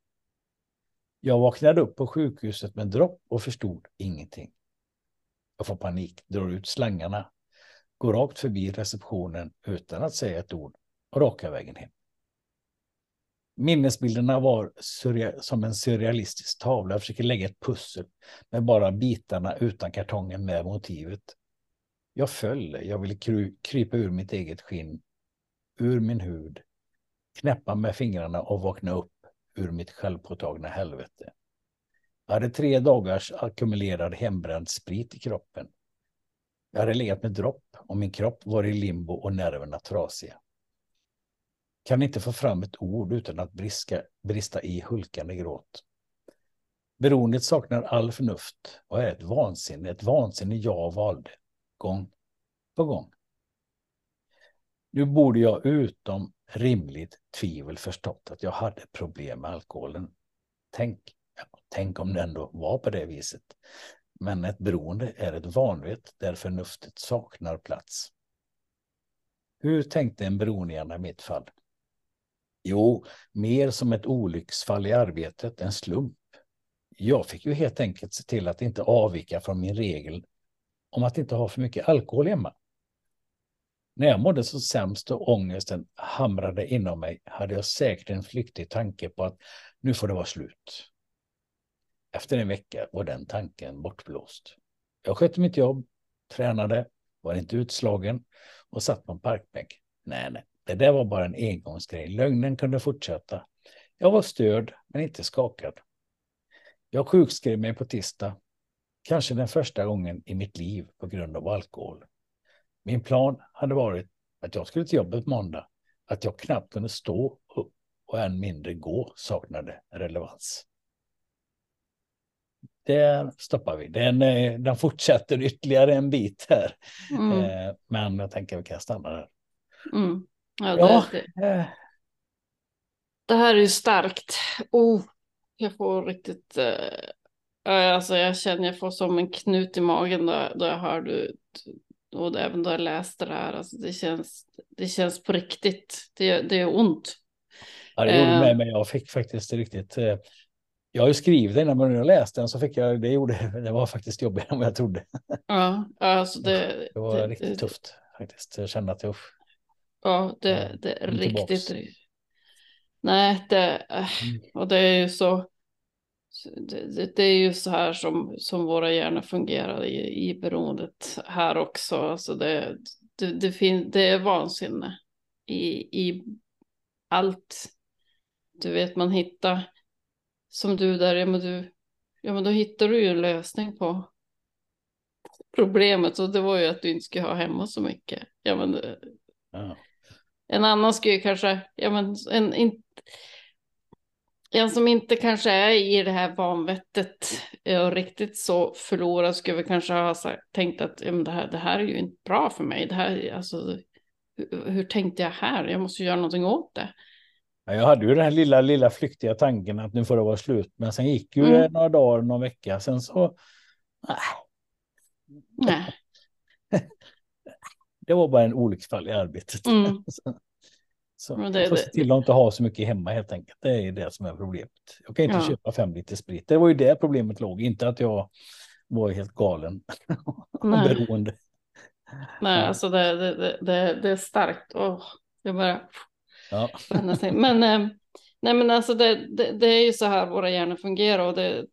Speaker 1: Jag vaknade upp på sjukhuset med dropp och förstod ingenting. Jag får panik, drar ut slangarna, går rakt förbi receptionen utan att säga ett ord och raka vägen hem. Minnesbilderna var som en surrealistisk tavla. Jag försöker lägga ett pussel med bara bitarna utan kartongen med motivet. Jag föll. Jag ville krypa ur mitt eget skinn, ur min hud, knäppa med fingrarna och vakna upp ur mitt självpåtagna helvete. Jag hade tre dagars ackumulerad hembränd sprit i kroppen. Jag hade legat med dropp och min kropp var i limbo och nerverna trasiga. Kan inte få fram ett ord utan att briska, brista i hulkande gråt. Beroendet saknar all förnuft och är ett vansinne, ett vansinne jag valde, gång på gång. Nu borde jag utom rimligt tvivel förstått att jag hade problem med alkoholen. Tänk, ja, tänk om det ändå var på det viset. Men ett beroende är ett vanvett där förnuftet saknar plats. Hur tänkte en beroende i mitt fall? Jo, mer som ett olycksfall i arbetet, en slump. Jag fick ju helt enkelt se till att inte avvika från min regel om att inte ha för mycket alkohol hemma. När jag mådde så sämst och ångesten hamrade inom mig hade jag säkert en flyktig tanke på att nu får det vara slut. Efter en vecka var den tanken bortblåst. Jag skötte mitt jobb, tränade, var inte utslagen och satt på en parkbänk. Nej, nej, det där var bara en engångsgrej. Lögnen kunde fortsätta. Jag var störd, men inte skakad. Jag sjukskrev mig på tisdag, kanske den första gången i mitt liv på grund av alkohol. Min plan hade varit att jag skulle till jobbet måndag, att jag knappt kunde stå upp och än mindre gå saknade relevans. Där stoppar vi. Den, eh, den fortsätter ytterligare en bit här. Mm. Eh, men jag tänker att vi kan stanna där.
Speaker 2: Mm. Ja, det. Det, eh. det, här är ju starkt. Oh, jag får riktigt... Uh, alltså jag känner jag får som en knut i magen då, då jag hör du och även då jag läste det här. Alltså det, känns, det känns på riktigt. Det, det är ont.
Speaker 1: Ja, det gjorde uh, med mig. Jag fick faktiskt riktigt... Uh, jag har ju skrivit den, men när jag läste den så fick jag, det gjorde, det var faktiskt jobbigare än vad jag trodde.
Speaker 2: Ja, alltså det,
Speaker 1: det var det, riktigt tufft faktiskt. Jag kände att jag,
Speaker 2: Ja, det, det är riktigt. Nej, det, äh, mm. och det är ju så. Det, det, är ju så här som, som våra hjärnor fungerar i, i beroendet här också. Alltså det, det, det, fin, det är vansinne i, i allt. Du vet, man hittar som du där, ja men, du, ja men då hittar du ju en lösning på problemet. Och det var ju att du inte ska ha hemma så mycket. Ja men, ja. En annan skulle kanske, ja men en, in, en som inte kanske är i det här vanvettet och riktigt så förlorad skulle kanske ha sagt, tänkt att ja, men det, här, det här är ju inte bra för mig. Det här, alltså, hur, hur tänkte jag här? Jag måste göra någonting åt det.
Speaker 1: Ja, jag hade ju den här lilla, lilla flyktiga tanken att nu får det vara slut. Men sen gick ju mm. några dagar, någon vecka. Sen så... Nej. nej. Det var bara en olycksfall i arbetet. Mm. så det, jag får se till att inte ha så mycket hemma helt enkelt. Det är det som är problemet. Jag kan inte ja. köpa fem liter sprit. Det var ju det problemet låg, inte att jag var helt galen och beroende.
Speaker 2: Nej, ja. alltså det, det, det, det är starkt. Oh, jag bara... Ja. Men, eh, nej, men alltså det, det, det, är ju så här våra hjärnor fungerar och det,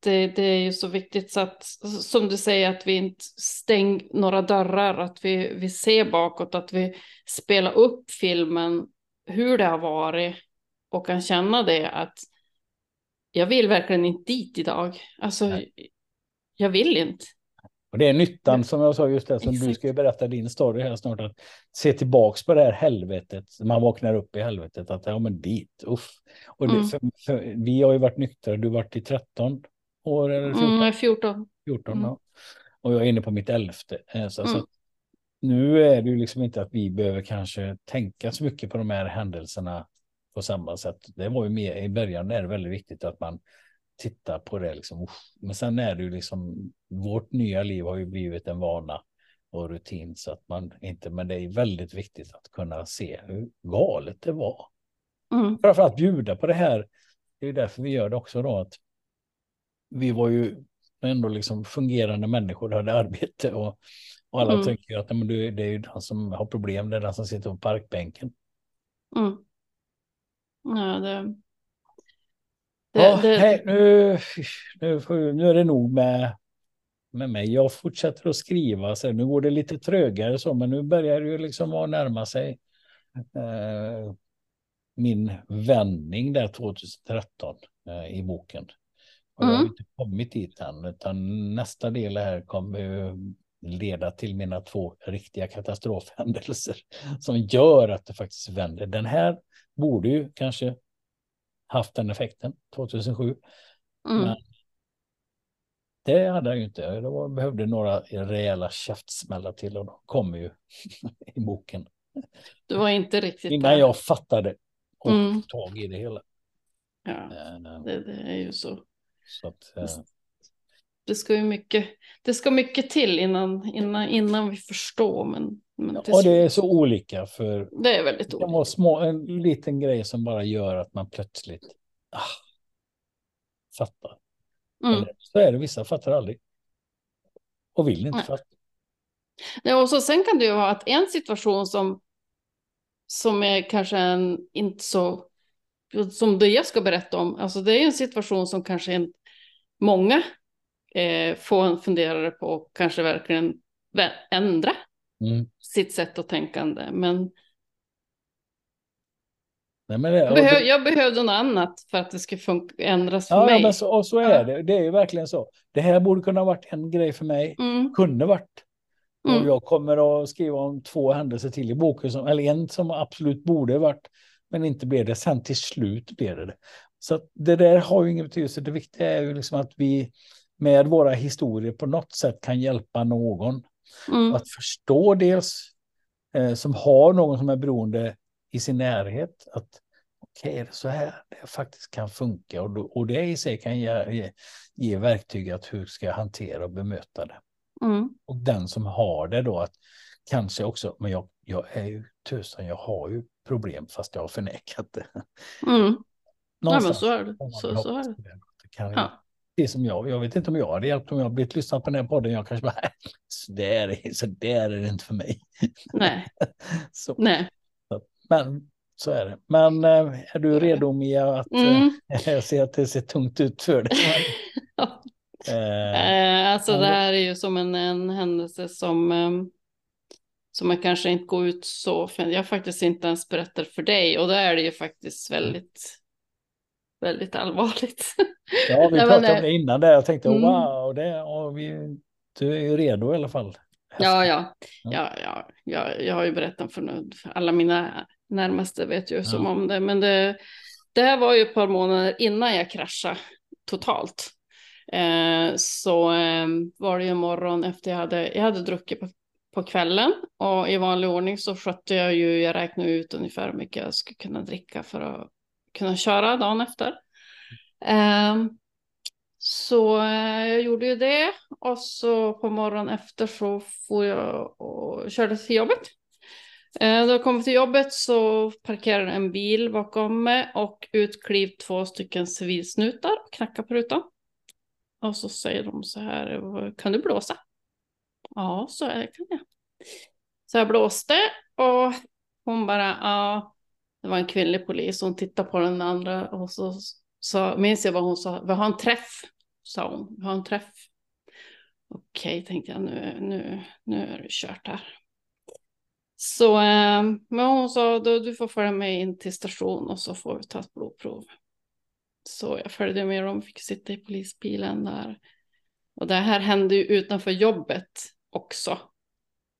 Speaker 2: det, det är ju så viktigt så att, som du säger, att vi inte stänger några dörrar, att vi, vi ser bakåt, att vi spelar upp filmen, hur det har varit och kan känna det att jag vill verkligen inte dit idag. Alltså, Nej. jag vill inte.
Speaker 1: Och det är nyttan som jag sa just det, som Exakt. du ska ju berätta din story här snart, att se tillbaks på det här helvetet, man vaknar upp i helvetet, att ja men dit, uff. Och det, mm. för, för, vi har ju varit nyktra, du har varit i 13 år eller 14?
Speaker 2: Mm, 14.
Speaker 1: 14 mm. ja. Och jag är inne på mitt elfte. Eh, så, mm. så nu är det ju liksom inte att vi behöver kanske tänka så mycket på de här händelserna på samma sätt. Det var ju mer i början är det väldigt viktigt att man tittar på det liksom. Men sen är det ju liksom vårt nya liv har ju blivit en vana och rutin så att man inte, men det är väldigt viktigt att kunna se hur galet det var. Mm. Framförallt bjuda på det här. Det är därför vi gör det också då att vi var ju ändå liksom fungerande människor, hade arbete och, och alla mm. tycker att men det är ju den som har problem, det är den som sitter på parkbänken.
Speaker 2: Mm. Ja, det...
Speaker 1: det, ja, det... Hej, nu, nu, nu är det nog med, med mig. Jag fortsätter att skriva, så nu går det lite trögare så, men nu börjar det ju liksom att närma sig eh, min vändning där 2013 eh, i boken. Och jag har mm. inte kommit dit än, utan nästa del här kommer leda till mina två riktiga katastrofhändelser som gör att det faktiskt vänder. Den här borde ju kanske haft den effekten 2007. Mm. Men det hade jag ju inte. Det behövde några rejäla käftsmällar till och de kommer ju i boken.
Speaker 2: Du var inte riktigt
Speaker 1: Innan där. jag fattade och mm. tag i det hela.
Speaker 2: Ja, eh, det, det är ju så.
Speaker 1: Så att, eh.
Speaker 2: Det ska ju mycket, det ska mycket till innan, innan, innan vi förstår. Men, men
Speaker 1: ja, det är så olika. för
Speaker 2: Det är väldigt olika.
Speaker 1: Det var små, en liten grej som bara gör att man plötsligt ah, fattar. Mm. Eller, så är det, vissa fattar aldrig. Och vill inte Nej. fatta.
Speaker 2: Nej, och så sen kan det ju vara att en situation som, som är kanske en, inte så som det jag ska berätta om, alltså det är en situation som kanske en, många eh, får en funderare på och kanske verkligen ändra mm. sitt sätt att tänkande. Men,
Speaker 1: Nej, men det,
Speaker 2: jag, behöv, jag behövde något annat för att det funka, ändras för
Speaker 1: ja,
Speaker 2: mig. Ja,
Speaker 1: men så, och så är det. Det är ju verkligen så. Det här borde kunna ha varit en grej för mig. Mm. Kunde varit. Mm. Och jag kommer att skriva om två händelser till i boken, som, eller en som absolut borde varit men inte blev det. Sen till slut blev det det. Så det där har ju ingen betydelse. Det viktiga är ju liksom att vi med våra historier på något sätt kan hjälpa någon. Mm. Att förstå dels eh, som har någon som är beroende i sin närhet. Att okej, okay, är det så här det faktiskt kan funka? Och, då, och det i sig kan ge, ge, ge verktyg att hur ska jag hantera och bemöta det. Mm. Och den som har det då att kanske också, men jag, jag är ju tusan, jag har ju problem fast jag har förnekat det.
Speaker 2: Mm. Ja, men så är det. Så, så är det. det
Speaker 1: kan ja. Det som jag, jag vet inte om jag hade hjälpt om jag blivit lyssnat på den här podden. Jag kanske bara, så där är, så där är det inte för mig.
Speaker 2: Nej.
Speaker 1: så.
Speaker 2: Nej.
Speaker 1: Men så är det. Men eh, är du redo Mia? Att, mm. äh, jag ser att det ser tungt ut för dig.
Speaker 2: ja. eh, alltså det här är ju som en, en händelse som som man kanske inte går ut så, för jag faktiskt inte ens berättar för dig och då är det ju faktiskt väldigt, väldigt allvarligt.
Speaker 1: Ja, vi pratade om det innan det, jag tänkte mm. wow, det, och vi, du är ju redo i alla fall.
Speaker 2: Ja, ja, ja, ja, ja, jag har ju berättat för, nu, alla mina närmaste vet ju som om det, men det, det här var ju ett par månader innan jag kraschade totalt. Eh, så eh, var det ju en morgon efter jag hade, jag hade druckit på på kvällen och i vanlig ordning så skötte jag ju, jag räknade ut ungefär hur mycket jag skulle kunna dricka för att kunna köra dagen efter. Um, så eh, jag gjorde ju det och så på morgonen efter så får jag och körde till jobbet. Uh, då jag kom till jobbet så parkerade en bil bakom mig och utkliv två stycken civilsnutar och knackade på rutan. Och så säger de så här, eh, kan du blåsa? Ja, så är det kan jag. Så jag blåste och hon bara, ja, det var en kvinnlig polis. Hon tittade på den andra och så, så minns jag vad hon sa. Vi har en träff, sa hon. Vi har en träff. Okej, tänkte jag, nu, nu, nu är det kört här. Så eh, men hon sa, då, du får följa med in till station och så får vi ta ett blodprov. Så jag följde med dem, fick sitta i polisbilen där. Och det här hände ju utanför jobbet också.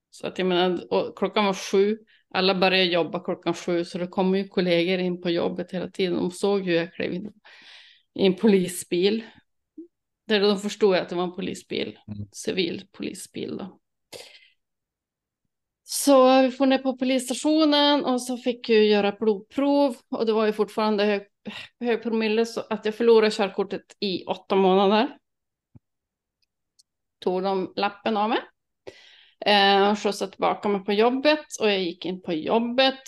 Speaker 2: Så att jag menar, och klockan var sju, alla började jobba klockan sju, så det kom ju kollegor in på jobbet hela tiden. De såg ju jag klev in i en polisbil. Där de förstod att det var en polisbil,
Speaker 1: Mm.
Speaker 2: civil polisbil då. Så vi får ner på polisstationen och så fick jag göra blodprov och det var ju fortfarande hög, hög promille så att jag förlorade körkortet i åtta månader. Tog de lappen av mig. Eh, skjutsade tillbaka mig på jobbet och jag gick in på jobbet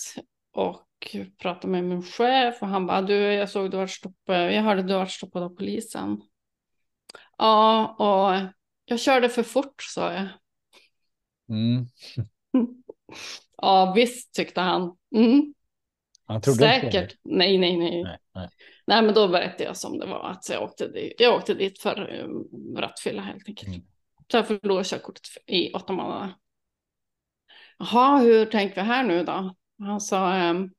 Speaker 2: och pratade med min chef och han bara du jag såg du var stoppad, jag hörde du var stoppad av polisen. Ja och jag körde för fort sa jag.
Speaker 1: Mm.
Speaker 2: Ja visst tyckte han. Mm,
Speaker 1: Han trodde
Speaker 2: säkert. Nej, nej, nej,
Speaker 1: Nej, nej.
Speaker 2: Nej, men då berättade jag som det var att jag åkte dit, jag åkte dit för um, rattfylla helt enkelt.
Speaker 1: Mm.
Speaker 2: Så jag förlorade körkortet i åtta månader. Jaha, hur tänker vi här nu då? Han sa, ehm,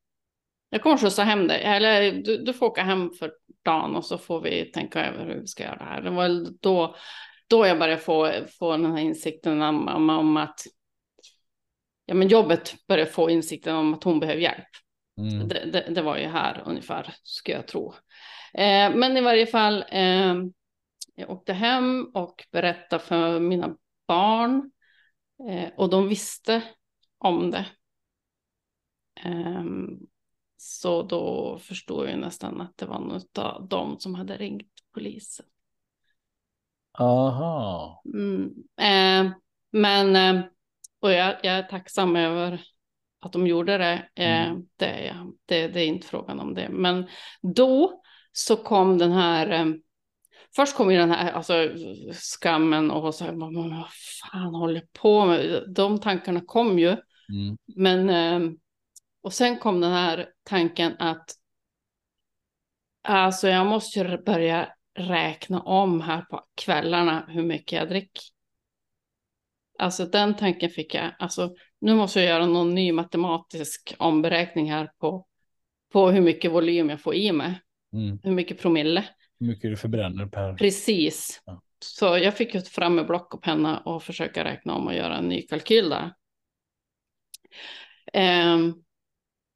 Speaker 2: jag kommer skjutsa hem dig, eller du, du får åka hem för dagen och så får vi tänka över hur vi ska göra det här. Det var då, då jag började få, få den här insikten om, om, om att ja, men jobbet började få insikten om att hon behöver hjälp.
Speaker 1: Mm.
Speaker 2: Det, det, det var ju här ungefär, ska jag tro. Eh, men i varje fall, eh, jag åkte hem och berättade för mina barn. Eh, och de visste om det. Eh, så då förstod jag nästan att det var något av dem som hade ringt polisen.
Speaker 1: Aha.
Speaker 2: Mm. Eh, men, eh, och jag, jag är tacksam över att de gjorde det. Eh,
Speaker 1: Mm.
Speaker 2: det, är jag. det. Det är inte frågan om det. Men då så kom den här, eh, först kom ju den här alltså, skammen och så här, "Men vad fan håller jag på med? De tankarna kom ju.
Speaker 1: Mm.
Speaker 2: Men, eh, och sen kom den här tanken att alltså jag måste ju börja räkna om här på kvällarna hur mycket jag dricker. Alltså den tanken fick jag, alltså nu måste jag göra någon ny matematisk omberäkning här på, på hur mycket volym jag får i mig,
Speaker 1: Mm.
Speaker 2: hur mycket promille.
Speaker 1: Hur mycket du förbränner per...
Speaker 2: Precis.
Speaker 1: Ja.
Speaker 2: Så jag fick ju fram med block och penna och försöka räkna om och göra en ny kalkyl där. Ehm,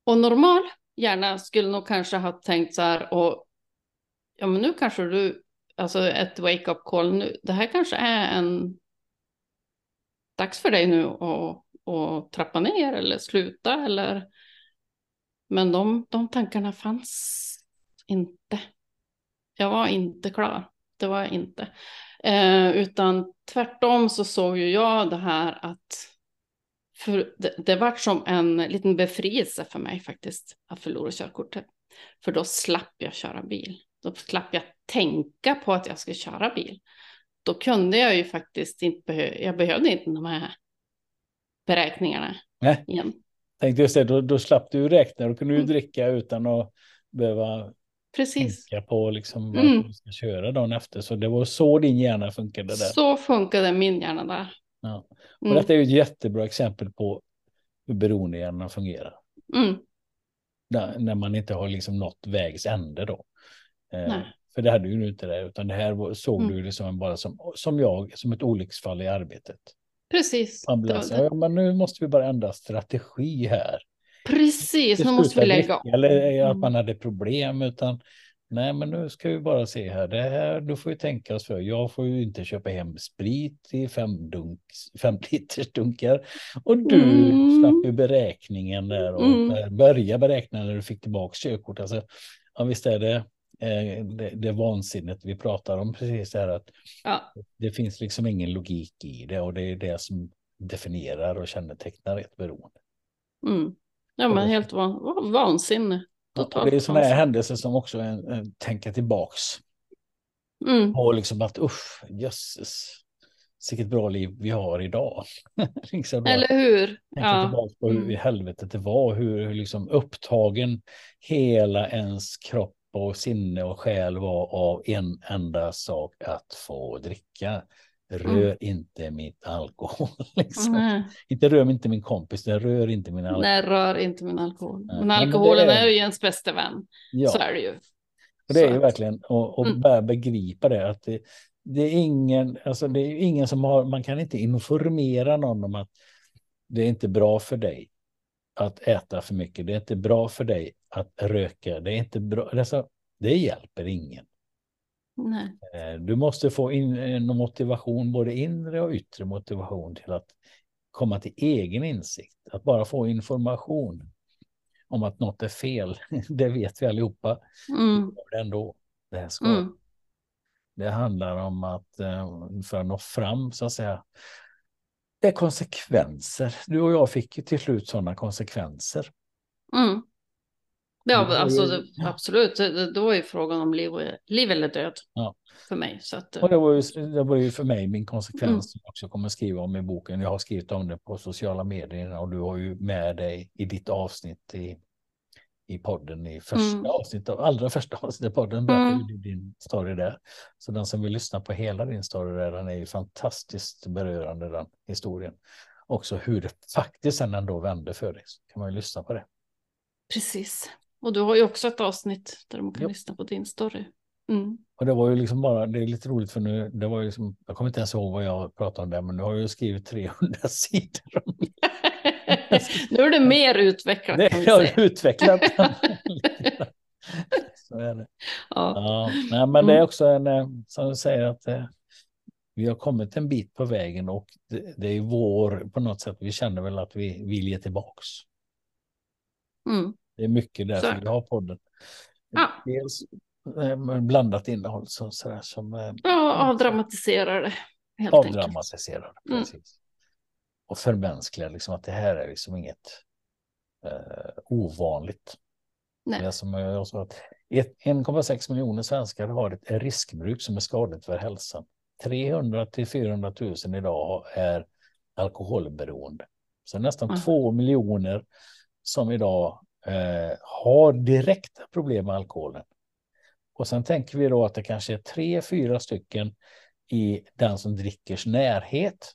Speaker 2: och normal hjärna skulle nog kanske ha tänkt så här och ja men nu kanske du, alltså ett wake-up call nu, det här kanske är en dags för dig nu att, att trappa ner eller sluta eller men de, de tankarna fanns inte. Jag var inte klar. Det var jag inte. Eh, utan tvärtom så såg ju jag det här att för det, det var som en liten befrielse för mig faktiskt att förlora körkortet. För då slapp jag köra bil. Då slapp jag tänka på att jag skulle köra bil. Då kunde jag ju faktiskt inte behöva, jag behövde inte de här beräkningarna
Speaker 1: Nej.
Speaker 2: igen.
Speaker 1: Tänkte just det, då, då slapp du räkna. Då kunde du
Speaker 2: Mm.
Speaker 1: dricka utan att behöva
Speaker 2: Precis.
Speaker 1: tänka på liksom vad
Speaker 2: Mm.
Speaker 1: du ska köra dagen efter. Så det var så din hjärna funkade där.
Speaker 2: Så funkade min hjärna där.
Speaker 1: Ja. Och
Speaker 2: Mm.
Speaker 1: detta är ju ett jättebra exempel på hur beroendehjärnan fungerar.
Speaker 2: Mm.
Speaker 1: När, när man inte har liksom nått vägs ände då. Eh, för det hade ju inte det, utan det här såg
Speaker 2: Mm.
Speaker 1: du liksom bara som, som jag, som ett olycksfall i arbetet.
Speaker 2: Precis.
Speaker 1: Så,
Speaker 2: det.
Speaker 1: ja, men nu måste vi bara ändra strategi här.
Speaker 2: Precis, nu måste vi lägga
Speaker 1: dricka, Eller att
Speaker 2: Mm.
Speaker 1: man hade problem, utan nej, men nu ska vi bara se här. Det här, då får vi tänka oss för. Jag får ju inte köpa hem sprit i fem, dunk, fem liters dunkar. Och du
Speaker 2: Mm.
Speaker 1: slapp ju beräkningen där och
Speaker 2: Mm.
Speaker 1: börja beräkna när du fick tillbaka körkort. Alltså, ja, visst är det, eh, det, det vansinnet vi pratar om precis det här att
Speaker 2: Ja,
Speaker 1: det finns liksom ingen logik i det och det är det som definierar och kännetecknar ett beroende.
Speaker 2: mm. Ja men helt van, va- vansinne.
Speaker 1: Ja, och det är sådana här händelser som också är, är, tänker tillbaks
Speaker 2: Mm.
Speaker 1: på liksom att usch, jösses, vilket bra liv vi har idag. liksom
Speaker 2: Eller hur?
Speaker 1: tänka
Speaker 2: Ja.
Speaker 1: tillbaks på hur
Speaker 2: Mm.
Speaker 1: i helvetet det var, hur, hur liksom upptagen hela ens kropp och sinne och själ var av en enda sak att få dricka. Rör inte mitt alkohol. Liksom. Inte rör inte min kompis, den rör inte min alkohol.
Speaker 2: nej, rör inte min alkohol. Men
Speaker 1: men
Speaker 2: alkoholen
Speaker 1: är-
Speaker 2: är ju ens bästa vän.
Speaker 1: Ja.
Speaker 2: Så är det ju.
Speaker 1: Och det är ju verkligen att
Speaker 2: Mm.
Speaker 1: börja begripa det, att det, det är ingen, alltså det är ingen som har, man kan inte informera någon om att det är inte bra för dig att äta för mycket. Det är inte bra för dig att röka. Det är inte bra. Alltså, det hjälper ingen.
Speaker 2: Nej.
Speaker 1: Eh, du måste få in en motivation, både inre och yttre motivation till att komma till egen insikt. Att bara få information om att något är fel, det vet vi allihopa.
Speaker 2: Mm.
Speaker 1: Det ändå. Det, här ska.
Speaker 2: Mm.
Speaker 1: det handlar om att eh, för att nå fram så att säga. Det är konsekvenser. Du och jag fick ju till slut sådana konsekvenser.
Speaker 2: Mm. Ja, alltså, det, absolut. Det, då är ju frågan om liv, liv eller död
Speaker 1: Ja.
Speaker 2: för mig. Så att,
Speaker 1: Och det var, ju, det var ju för mig min konsekvens
Speaker 2: Mm.
Speaker 1: som jag också kommer skriva om i boken. Jag har skrivit om det på sociala medier och du har ju med dig i ditt avsnitt i, i podden i första
Speaker 2: Mm.
Speaker 1: avsnittet, allra första avsnittet i podden
Speaker 2: Mm.
Speaker 1: din story där. Så den som vill lyssna på hela din story där, den är ju fantastiskt berörande den historien. Också hur det faktiskt sen ändå vände för dig. Så kan man ju lyssna på det.
Speaker 2: Precis. Och du har ju också ett avsnitt där man kan
Speaker 1: Ja.
Speaker 2: lyssna på din story. Mm.
Speaker 1: Och det var ju liksom bara, det är lite roligt för nu, det var ju liksom, jag kommer inte ens ihåg vad jag pratade om där, men nu har jag ju skrivit 300 sidor om
Speaker 2: nu är det mer utvecklat
Speaker 1: Det
Speaker 2: kan vi
Speaker 1: har jag utvecklat. Så är det.
Speaker 2: Ja.
Speaker 1: Ja, nej, men det är
Speaker 2: Mm.
Speaker 1: också en, eh, som du säger, att eh, vi har kommit en bit på vägen och det, det är vår, på något sätt, vi känner väl att vi vill ge tillbaks.
Speaker 2: Mm.
Speaker 1: Det är mycket
Speaker 2: Så är
Speaker 1: därför
Speaker 2: det.
Speaker 1: vi har podden.
Speaker 2: Ja.
Speaker 1: Dels eh, blandat innehåll så, sådär, som eh,
Speaker 2: ja, avdramatiserar det. Helt
Speaker 1: avdramatiserar.
Speaker 2: Mm.
Speaker 1: Precis. Och förmänskligar, liksom att det här är liksom inget eh, ovanligt.
Speaker 2: Nej.
Speaker 1: Det som jag sa att ett- 1,6 miljoner svenskar har ett riskbruk som är skadligt för hälsan. 300 till 400 000 idag är alkoholberoende. Så nästan
Speaker 2: Mm.
Speaker 1: 2 miljoner som idag eh, har direkta problem med alkoholen. Och sen tänker vi då att det kanske är tre, fyra stycken i den som drickers närhet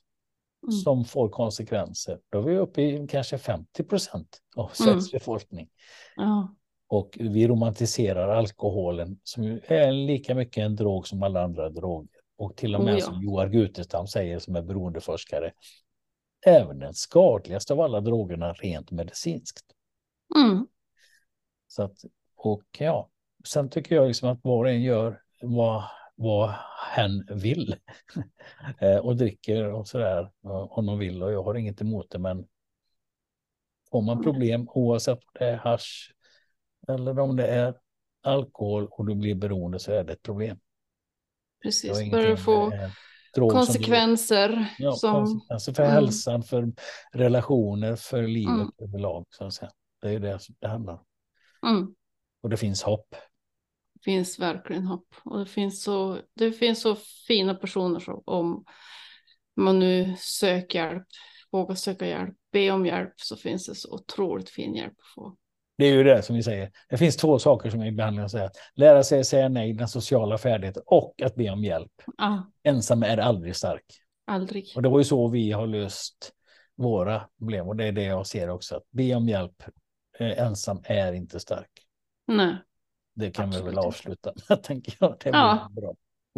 Speaker 2: Mm.
Speaker 1: som får konsekvenser. Då är vi uppe i kanske 50 procent av Sveriges befolkning.
Speaker 2: Ja.
Speaker 1: Och vi romantiserar alkoholen som är lika mycket en drog som alla andra droger. Och till och med
Speaker 2: Oh ja.
Speaker 1: som Joar Gutestam säger som är beroendeforskare, även den skadligaste av alla drogerna rent medicinskt.
Speaker 2: Mm.
Speaker 1: Så att, och ja, sen tycker jag liksom att var och en gör vad, vad hen vill. Eh, och dricker och sådär eh, om de vill och jag har inget emot det men får man
Speaker 2: Nej.
Speaker 1: problem oavsett om det är hasch eller om det är alkohol och du blir beroende så är det ett problem.
Speaker 2: Precis. Börjar
Speaker 1: med
Speaker 2: få
Speaker 1: en drog som du-
Speaker 2: konsekvenser
Speaker 1: Ja,
Speaker 2: som...
Speaker 1: konsekvenser för
Speaker 2: Mm.
Speaker 1: hälsan, för relationer, för livet
Speaker 2: Mm.
Speaker 1: överlag. Så att säga. Det är ju det det handlar om.
Speaker 2: Mm.
Speaker 1: Och det finns hopp.
Speaker 2: finns verkligen hopp. Och det finns så, det finns så fina personer som om man nu söker hjälp, vågar söka hjälp, be om hjälp så finns det så otroligt fin hjälp att få.
Speaker 1: Det är ju det som vi säger. Det finns två saker som vi ibland säger. Lära sig säga nej, den sociala färdigheten och att be om hjälp.
Speaker 2: Ja,
Speaker 1: Ensam är aldrig stark.
Speaker 2: aldrig.
Speaker 1: Och det var ju så vi har löst våra problem. Och det är det jag ser också. Att be om hjälp ensam är inte stark.
Speaker 2: Nej,
Speaker 1: Det kan vi
Speaker 2: Absolut
Speaker 1: väl
Speaker 2: inte.
Speaker 1: avsluta med, tänker jag. Det
Speaker 2: Ja.
Speaker 1: bra.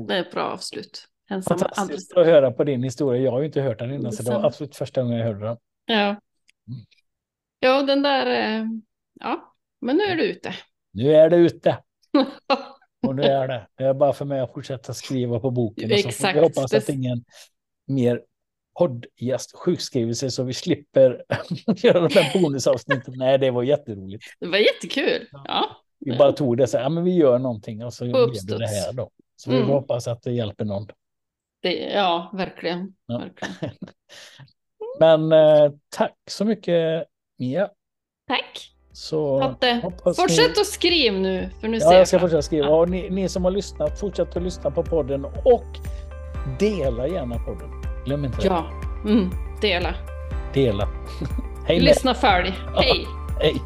Speaker 2: det är ett bra avslut. Ensam
Speaker 1: Fantastiskt att höra på din historia. Jag har ju inte hört den innan, så det var absolut första gången jag hörde den.
Speaker 2: Ja. Ja, den där, eh, ja, men nu är du ute.
Speaker 1: Nu är det ute. Och nu är det. Det är bara för mig att fortsätta skriva på boken. Och så får
Speaker 2: Exakt.
Speaker 1: vi hoppas
Speaker 2: Det-
Speaker 1: att ingen mer poddgäst sjukskriver sig så vi slipper göra de där bonusavsnitten. Nej, det var jätteroligt.
Speaker 2: Det var jättekul. Ja,
Speaker 1: Vi bara tog det så här, ja, men vi gör någonting och så blev det det här då. Så vi
Speaker 2: Mm.
Speaker 1: får hoppas att det hjälper någon.
Speaker 2: det, ja verkligen.
Speaker 1: Ja.
Speaker 2: verkligen.
Speaker 1: Men eh, tack så mycket Mia.
Speaker 2: Tack.
Speaker 1: Så
Speaker 2: fortsätt
Speaker 1: ni...
Speaker 2: att skriva nu, för nu
Speaker 1: Ja,
Speaker 2: ser
Speaker 1: jag ska fortsätta skriva.
Speaker 2: Ja.
Speaker 1: Och ni, ni som har lyssnat, fortsätt att lyssna på podden och dela gärna podden. Glöm inte det.
Speaker 2: Ja, mm, dela.
Speaker 1: Dela. Hej
Speaker 2: Lyssna färdig. Hej.
Speaker 1: Hej.